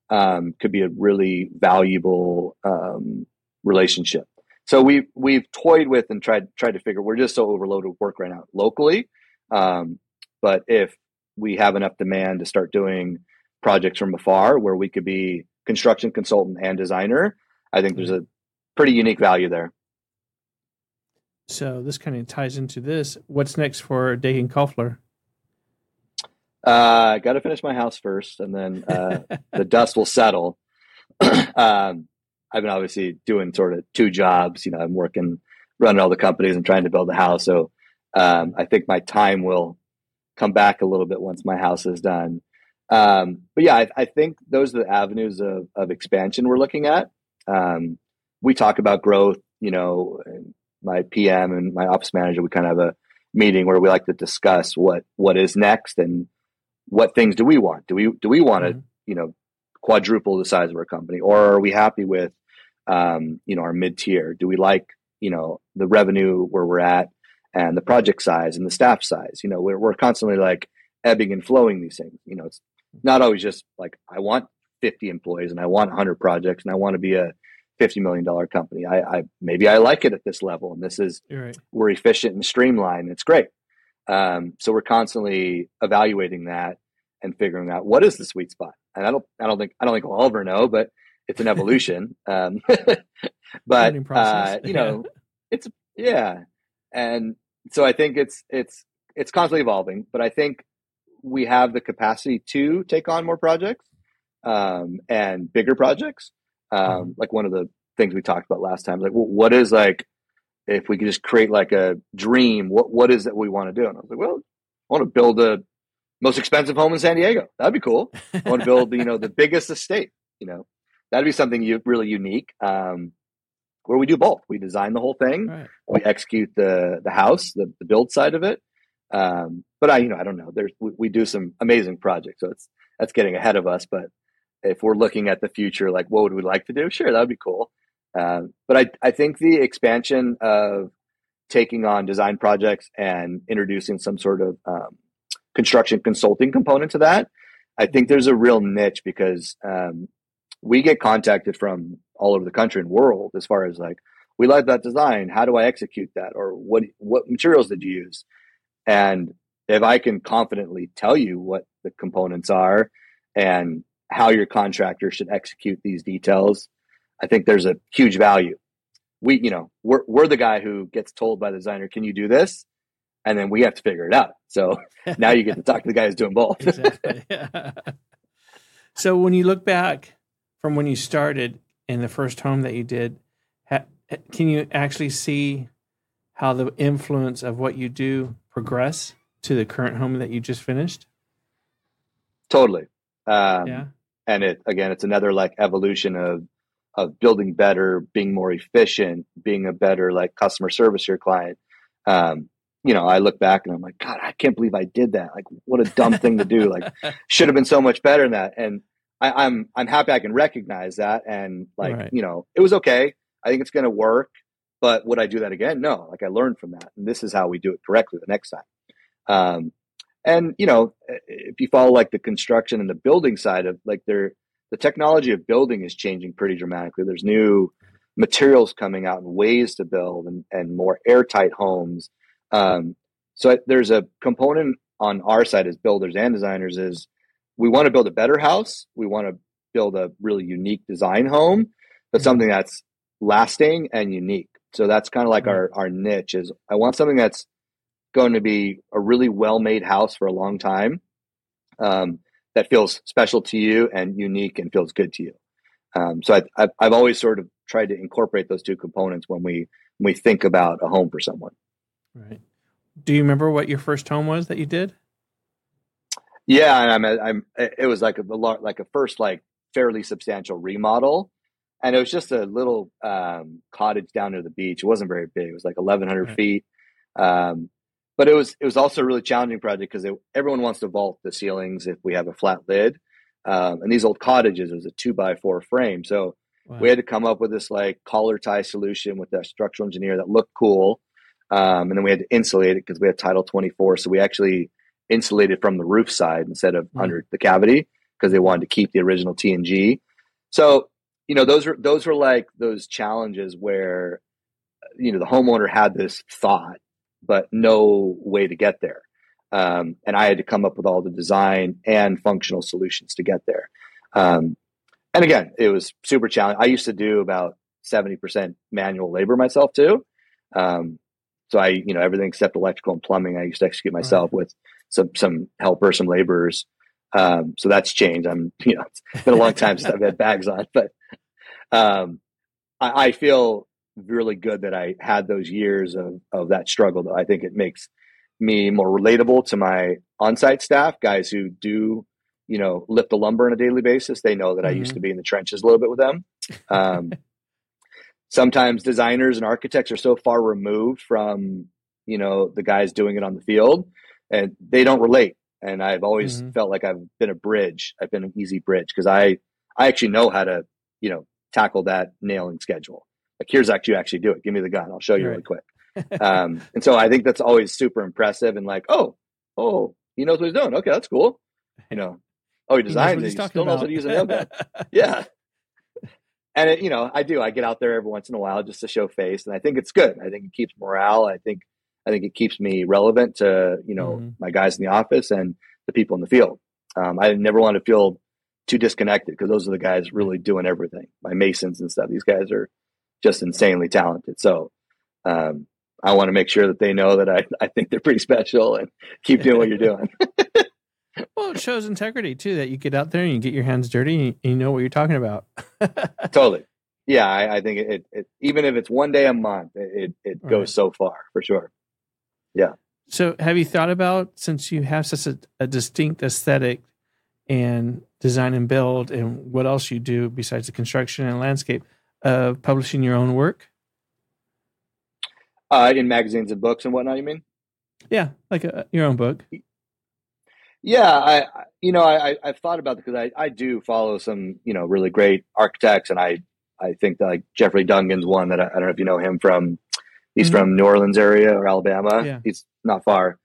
um, could be a really valuable um, relationship. so we've we've toyed with and tried tried to figure. We're just so overloaded with work right now locally. Um, but if we have enough demand to start doing projects from afar, where we could be construction consultant and designer, I think there's a pretty unique value there. So this kind of ties into this. What's next for Dagan Koffler? Uh, got to finish my house first, and then uh, the *laughs* dust will settle. *clears throat* um, I've been obviously doing sort of two jobs. You know, I'm working, running all the companies and trying to build the house. So um, I think my time will come back a little bit once my house is done. Um, but yeah, I, I, think those are the avenues of, of expansion we're looking at. Um, we talk about growth. You know, my PM and my ops manager, we kind of have a meeting where we like to discuss what what is next and what things do we want. Do we do we want to mm-hmm. you know quadruple the size of our company, or are we happy with um, you know our mid tier? Do we like you know the revenue where we're at and the project size and the staff size? You know, we're we're constantly like ebbing and flowing these things. You know, it's not always just like I want 50 employees and I want 100 projects and I want to be a 50 million dollar company. I, I, maybe I like it at this level and this is right. we're efficient and streamlined. It's great. Um, so we're constantly evaluating that and figuring out what is the sweet spot. And I don't I don't think I don't think we'll ever know, but it's an evolution. *laughs* um, *laughs* but uh, you know, *laughs* it's yeah. And so I think it's it's it's constantly evolving, but I think we have the capacity to take on more projects um, and bigger projects. Um, mm-hmm. like one of the things we talked about last time, like well, what is like if we could just create like a dream, what what is that we want to do? And I was like, well, I want to build the most expensive home in San Diego. That'd be cool. I want to build, you know, the *laughs* biggest estate. You know, that'd be something you, really unique. Um, where we do both. We design the whole thing. Right. We execute the the house, the, the build side of it. Um, but I, you know, I don't know. There's we, we, do some amazing projects, so it's that's getting ahead of us. But if we're looking at the future, like what would we like to do? Sure, that would be cool. Um, but I I think the expansion of taking on design projects and introducing some sort of um, construction consulting component to that, I think there's a real niche because um, we get contacted from all over the country and world as far as like we like that design. How do I execute that? Or what what materials did you use? And if I can confidently tell you what the components are and how your contractor should execute these details, I think there's a huge value. We, you know, we're, we're the guy who gets told by the designer, can you do this? And then we have to figure it out. So *laughs* now you get to talk to the guy who's doing both. exactly. *laughs* *laughs* so when you look back from when you started in the first home that you did, can you actually see how the influence of what you do progress to the current home that you just finished? Totally. Um, yeah. And it again, it's another like evolution of of building better, being more efficient, being a better like customer service to your client. Um, you know, I look back and I'm like, God, I can't believe I did that. Like, what a dumb thing to do. Like, *laughs* should have been so much better than that. And I, am I'm, I'm happy I can recognize that. And like, right. you know, it was okay. I think it's going to work. But would I do that again? No. Like I learned from that, and this is how we do it correctly the next time. Um, and you know, if you follow like the construction and the building side of like there, the technology of building is changing pretty dramatically. There's new materials coming out and ways to build and, and more airtight homes. Um, so there's a component on our side as builders and designers is we want to build a better house. We want to build a really unique design home, but mm-hmm. something that's lasting and unique. So that's kind of like our, our niche is I want something that's going to be a really well made house for a long time um, that feels special to you and unique and feels good to you. Um, so I, I've, I've always sort of tried to incorporate those two components when we when we think about a home for someone. Right. Do you remember what your first home was that you did? Yeah, I'm. I'm. It was like a like a first like fairly substantial remodel and it was just a little um, cottage down near the beach. It wasn't very big. It was like 1,100 right. feet. Um, but it was it was also a really challenging project because everyone wants to vault the ceilings if we have a flat lid. Um, and these old cottages was a two by four frame, so wow. we had to come up with this like collar tie solution with a structural engineer that looked cool. Um, and then we had to insulate it because we had Title 24, so we actually insulated from the roof side instead of mm. under the cavity because they wanted to keep the original TNG. So you know those are those were like those challenges where you know, the homeowner had this thought, but no way to get there. Um, and I had to come up with all the design and functional solutions to get there. Um, and again, it was super challenging. I used to do about 70% manual labor myself too. Um, so I, you know, everything except electrical and plumbing, I used to execute myself right. with some, some helpers, some laborers. Um, so that's changed. I'm, *laughs* you know, it's been a long time since I've had bags on, but, um, I, I, feel really good that I had those years of, of that struggle. Though I think it makes me more relatable to my on-site staff, guys who do, you know, lift the lumber on a daily basis. They know that mm-hmm. I used to mm-hmm. be in the trenches a little bit with them. Um, *laughs* sometimes designers and architects are so far removed from, you know, the guys doing it on the field and they don't relate. And I've always mm-hmm. felt like I've been a bridge. I've been an easy bridge because I, I actually know how to, you know, tackle that nailing schedule. Like here's actually you actually do it. Give me the gun. I'll show you right. really quick. um, and so I think that's always super impressive and like, oh, oh, he knows what he's doing. Okay, that's cool. You know, oh, he *laughs* designed he it. He still about. knows how to use a nail *laughs* gun. yeah. And it, you know, I do. I get out there every once in a while just to show face, and I think it's good. I think it keeps morale. I think I think it keeps me relevant to you know mm-hmm. my guys in the office and the people in the field. Um, I never want to feel too disconnected because those are the guys really doing everything. My masons and stuff. These guys are just insanely talented. So um, I want to make sure that they know that I, I think they're pretty special and keep doing what you're doing. *laughs* well, it shows integrity too that you get out there and you get your hands dirty and you know what you're talking about. *laughs* totally. Yeah, I, I think it, it, it, even if it's one day a month, it, it goes right. so far for sure. Yeah. So, have you thought about since you have such a, a distinct aesthetic and design and build, and what else you do besides the construction and landscape, of publishing your own work? Uh, in magazines and books and whatnot, you mean? Yeah, like a, uh, your own book. Yeah, I you know I I've thought about it because I I do follow some you know really great architects and I I think that like Jeffrey Dungan's one that I, I don't know if you know him from he's mm-hmm. from New Orleans area or Alabama. Yeah. He's not far.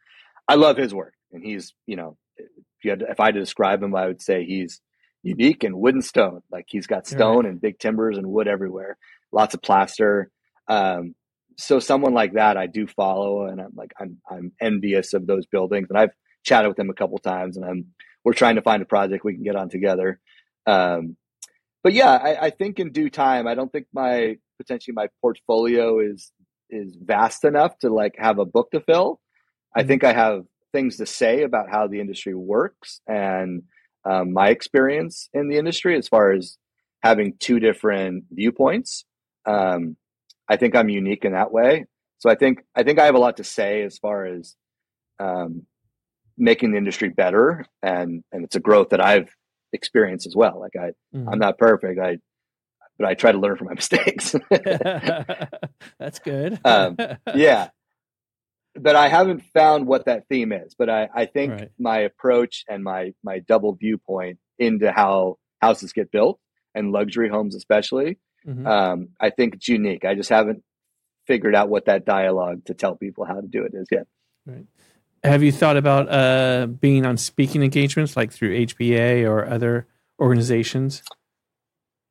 I love his work and he's you know if you had to, if I had to describe him I would say he's unique and wood and stone. Like he's got stone right. and big timbers and wood everywhere. Lots of plaster. Um, so someone like that I do follow and I'm like I'm I'm envious of those buildings and I've chatted with him a couple times and I'm we're trying to find a project we can get on together. Um, but yeah, I, I think in due time, I don't think my potentially my portfolio is is vast enough to like have a book to fill. I mm-hmm. think I have things to say about how the industry works and um, my experience in the industry as far as having two different viewpoints. Um, I think I'm unique in that way. So I think I think I have a lot to say as far as um, making the industry better, and and it's a growth that I've experienced as well. Like I, mm-hmm. I'm not perfect. I, but I try to learn from my *laughs* mistakes. *laughs* That's good. um, yeah, but I haven't found what that theme is. But I, I think right. my approach and my my double viewpoint into how houses get built and luxury homes, especially, mm-hmm. um, I think it's unique. I just haven't figured out what that dialogue to tell people how to do it is yet. Right. Have you thought about uh, being on speaking engagements like through HBA or other organizations?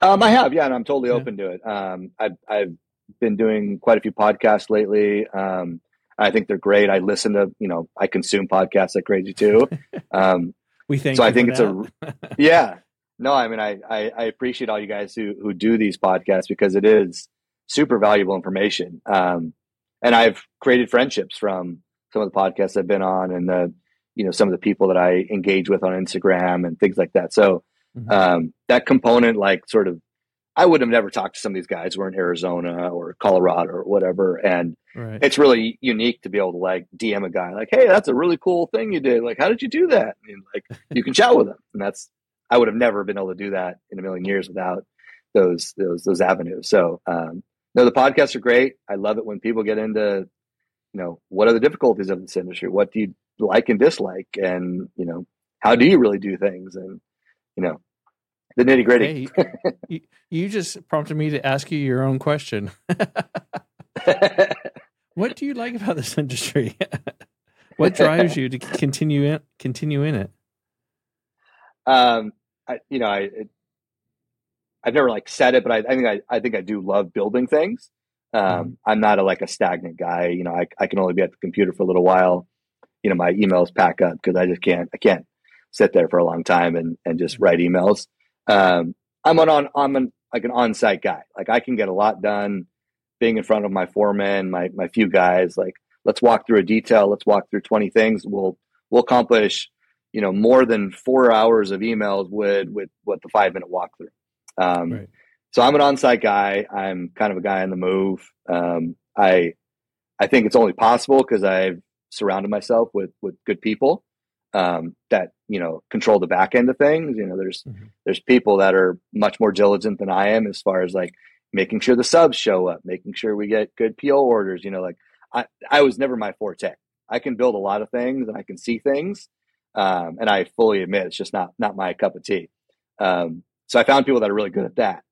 Um, I have, yeah, and I'm totally yeah. open to it. Um, I've, I've been doing quite a few podcasts lately. Um, I think they're great. I listen to, you know, I consume podcasts like crazy too. *laughs* Um, we think so. I think it's that. a, yeah, no, I mean, I, I, I, appreciate all you guys who, who do these podcasts because it is super valuable information. Um, and I've created friendships from some of the podcasts I've been on and the, you know, some of the people that I engage with on Instagram and things like that. So, mm-hmm. um, that component, like sort of I would have never talked to some of these guys who are in Arizona or Colorado or whatever. And right. it's really unique to be able to like DM a guy like, Hey, that's a really cool thing you did. Like, how did you do that? And like, you can chat with them. And that's, I would have never been able to do that in a million years without those, those, those avenues. So, um, no, the podcasts are great. I love it when people get into, you know, what are the difficulties of this industry? What do you like and dislike? And, you know, how do you really do things? And, you know, the nitty gritty. Hey, you, you just prompted me to ask you your own question. *laughs* *laughs* what do you like about this *laughs* industry? *laughs* what drives you to continue in, continue in it? Um, I, you know, I, it, I've never like said it, but I, I think I, I think I do love building things. Um, mm-hmm. I'm not a like a stagnant guy. You know, I, I can only be at the computer for a little while. You know, my emails pack up because I just can't I can't sit there for a long time and and just write emails. Um, I'm an on I'm an like an on site guy. Like I can get a lot done being in front of my foreman, my my few guys. Like let's walk through a detail. Let's walk through 20 things. We'll we'll accomplish you know more than four hours of emails would with what the five minute walkthrough. Um, right. So I'm an on-site guy. I'm kind of a guy on the move. Um, I I think it's only possible because I've surrounded myself with with good people um, that you know control the back end of things. You know, there's mm-hmm. there's people that are much more diligent than I am as far as like making sure the subs show up, making sure we get good PO orders. You know, like I I was never my forte. I can build a lot of things and I can see things, um, and I fully admit it's just not not my cup of tea. Um, so I found people that are really good at that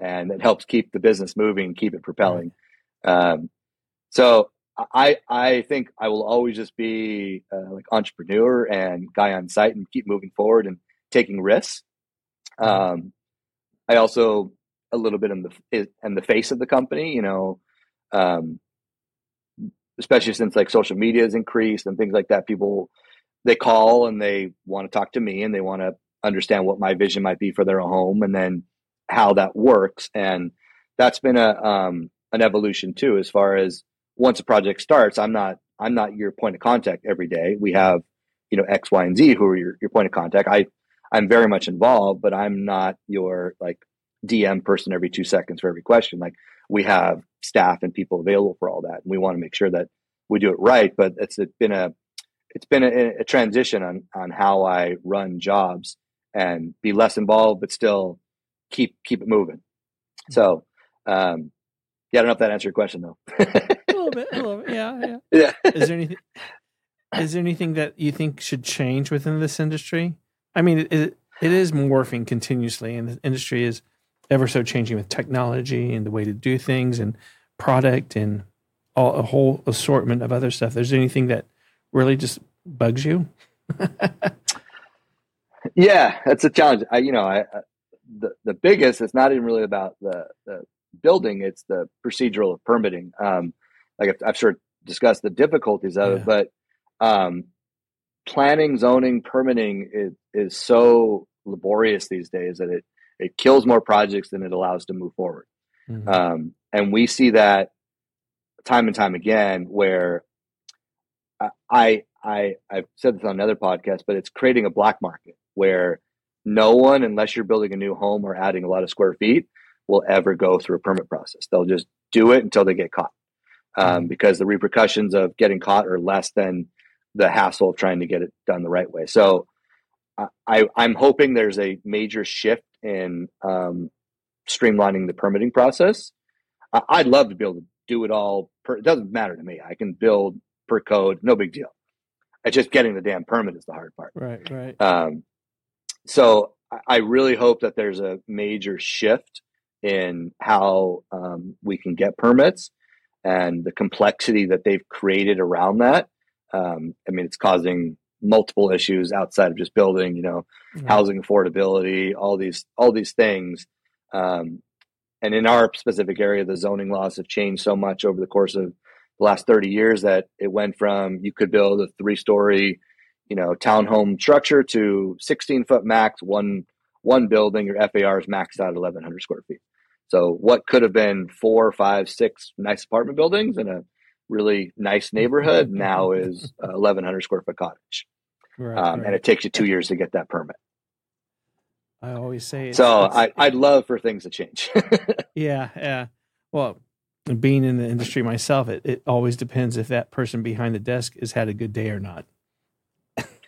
and it helps keep the business moving, keep it propelling. Um, so I I think I will always just be uh, like entrepreneur and guy on site and keep moving forward and taking risks. Um, I also a little bit in the in the face of the company, you know, um, especially since like social media has increased and things like that. People they call and they want to talk to me and they want to understand what my vision might be for their home, and then how that works. And that's been a um, an evolution too, as far as once a project starts, I'm not I'm not your point of contact every day. We have you know X, Y, and Z who are your, your point of contact. I I'm very much involved, but I'm not your like DM person every two seconds for every question. Like we have staff and people available for all that, and we want to make sure that we do it right. But it's been a it's been a, a transition on on how I run jobs and be less involved, but still keep keep it moving. So, um, yeah, I don't know if that answered your question though. a little bit, a little bit, yeah, yeah. *laughs* Yeah. Is there anything? Is there anything that you think should change within this industry? I mean, it, it is morphing continuously, and the industry is ever so changing with technology and the way to do things and product and all a whole assortment of other stuff. There's anything that really just bugs you? *laughs* yeah, that's a challenge. I, you know, I, the, the biggest it's not even really about the, the building it's the procedural of permitting um, like I've, I've, sort of discussed the difficulties of yeah. it but um, planning zoning permitting is, is so laborious these days that it it kills more projects than it allows to move forward mm-hmm. um, and we see that time and time again where I I I've said this on another podcast, but it's creating a black market where no one, unless you're building a new home or adding a lot of square feet, will ever go through a permit process. They'll just do it until they get caught, um, mm-hmm. because the repercussions of getting caught are less than the hassle of trying to get it done the right way. So, I, I'm hoping there's a major shift in um, streamlining the permitting process. I, would love to be able to do it all. Per, it doesn't matter to me. I can build per code, no big deal. It's just getting the damn permit is the hard part. Right, right. Um, so I really hope that there's a major shift in how um, we can get permits and the complexity that they've created around that. Um, I mean, it's causing multiple issues outside of just building, you know, mm-hmm. housing affordability, all these, all these things. Um, and in our specific area, the zoning laws have changed so much over the course of the last 30 years that it went from you could build a three story you know townhome structure to 16 foot max one one building your far is maxed out at 1100 square feet so what could have been four five six nice apartment buildings in a really nice neighborhood *laughs* now is 1100 square foot cottage right, um, right. and it takes you two years to get that permit i always say it's, so it's, I, i'd love for things to change *laughs* yeah yeah well being in the industry myself it, it always depends if that person behind the desk has had a good day or not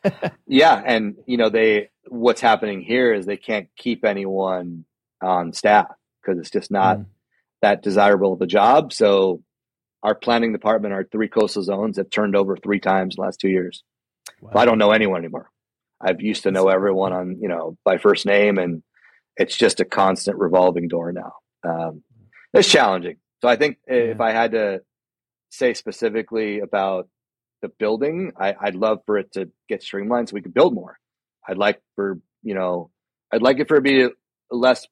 *laughs* yeah, and you know they what's happening here is they can't keep anyone on staff because it's just not mm. that desirable of a job. So our planning department, our three coastal zones have turned over three times in the last two years. Wow. I don't know anyone anymore. I've used to know everyone on, you know, by first name and it's just a constant revolving door now. Um, it's challenging. So I think yeah. if I had to say specifically about the building. I, I'd love for it to get streamlined so we could build more. I'd like for you know, I'd like it for it to be less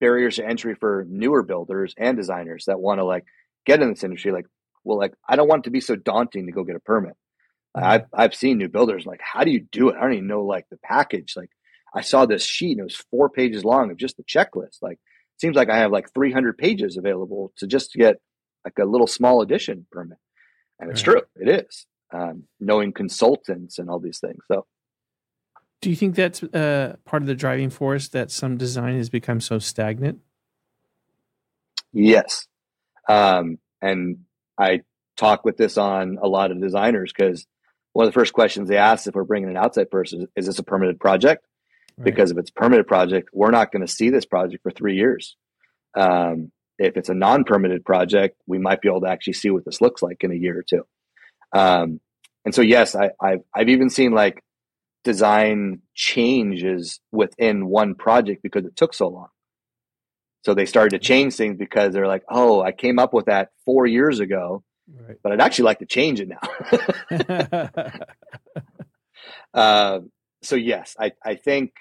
barriers to entry for newer builders and designers that want to like get in this industry, like, well, like I don't want it to be so daunting to go get a permit. Mm-hmm. I've I've seen new builders like, how do you do it? I don't even know like the package. Like, I saw this sheet and it was four pages long of just the checklist. Like, seems like I have like 300 pages available to just get like a little small addition permit. And it's right. true, it is. Um, knowing consultants and all these things. So, do you think that's uh, part of the driving force that some design has become so stagnant? Yes. Um, and I talk with this on a lot of designers because one of the first questions they ask if we're bringing an outside person is, is this a permitted project? Right. Because if it's a permitted project, we're not going to see this project for three years. Um, if it's a non-permitted project, we might be able to actually see what this looks like in a year or two. Um, and so, yes, I, I've I've even seen like design changes within one project because it took so long. So they started to change things because they're like, oh, I came up with that four years ago, right. but I'd actually like to change it now. *laughs* *laughs* uh, so yes, I, I think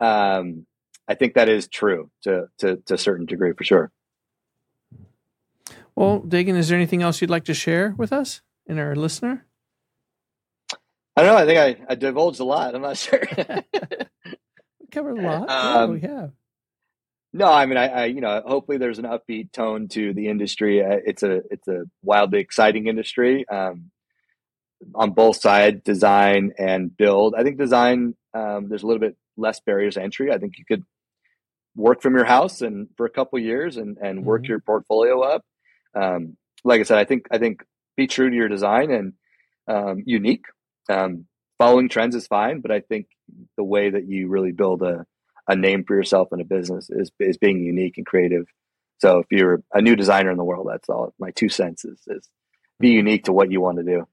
um, I think that is true to, to to a certain degree for sure. Well, Dagan, is there anything else you'd like to share with us and our listener? I don't know. I think I, I divulged a lot. I'm not sure. *laughs* we covered a lot. Um, yeah, we have. No, I mean, I, I, you know, hopefully there's an upbeat tone to the industry. Uh, it's a it's a wildly exciting industry um, on both sides, design and build. I think design um, there's a little bit less barriers to entry. I think you could work from your house and for a couple years and and work mm-hmm. your portfolio up um, like I said, I think I think be true to your design and um, unique. Um, following trends is fine, but I think the way that you really build a, a name for yourself in a business is is being unique and creative. So if you're a new designer in the world, that's all my two cents is, is be mm-hmm. unique to what you want to do.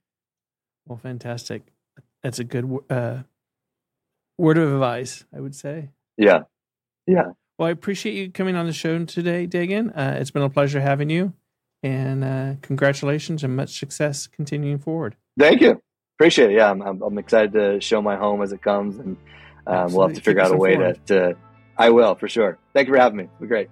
Well, fantastic. That's a good uh, word of advice, I would say. Yeah. Yeah. Well, I appreciate you coming on the show today, Dagan. Uh, it's been a pleasure having you and uh, congratulations and much success continuing forward. Thank you. Appreciate it. Yeah, I'm, I'm excited to show my home as it comes, and um, we'll have to figure out a way to, to. I will for sure. Thank you for having me. It'll be great.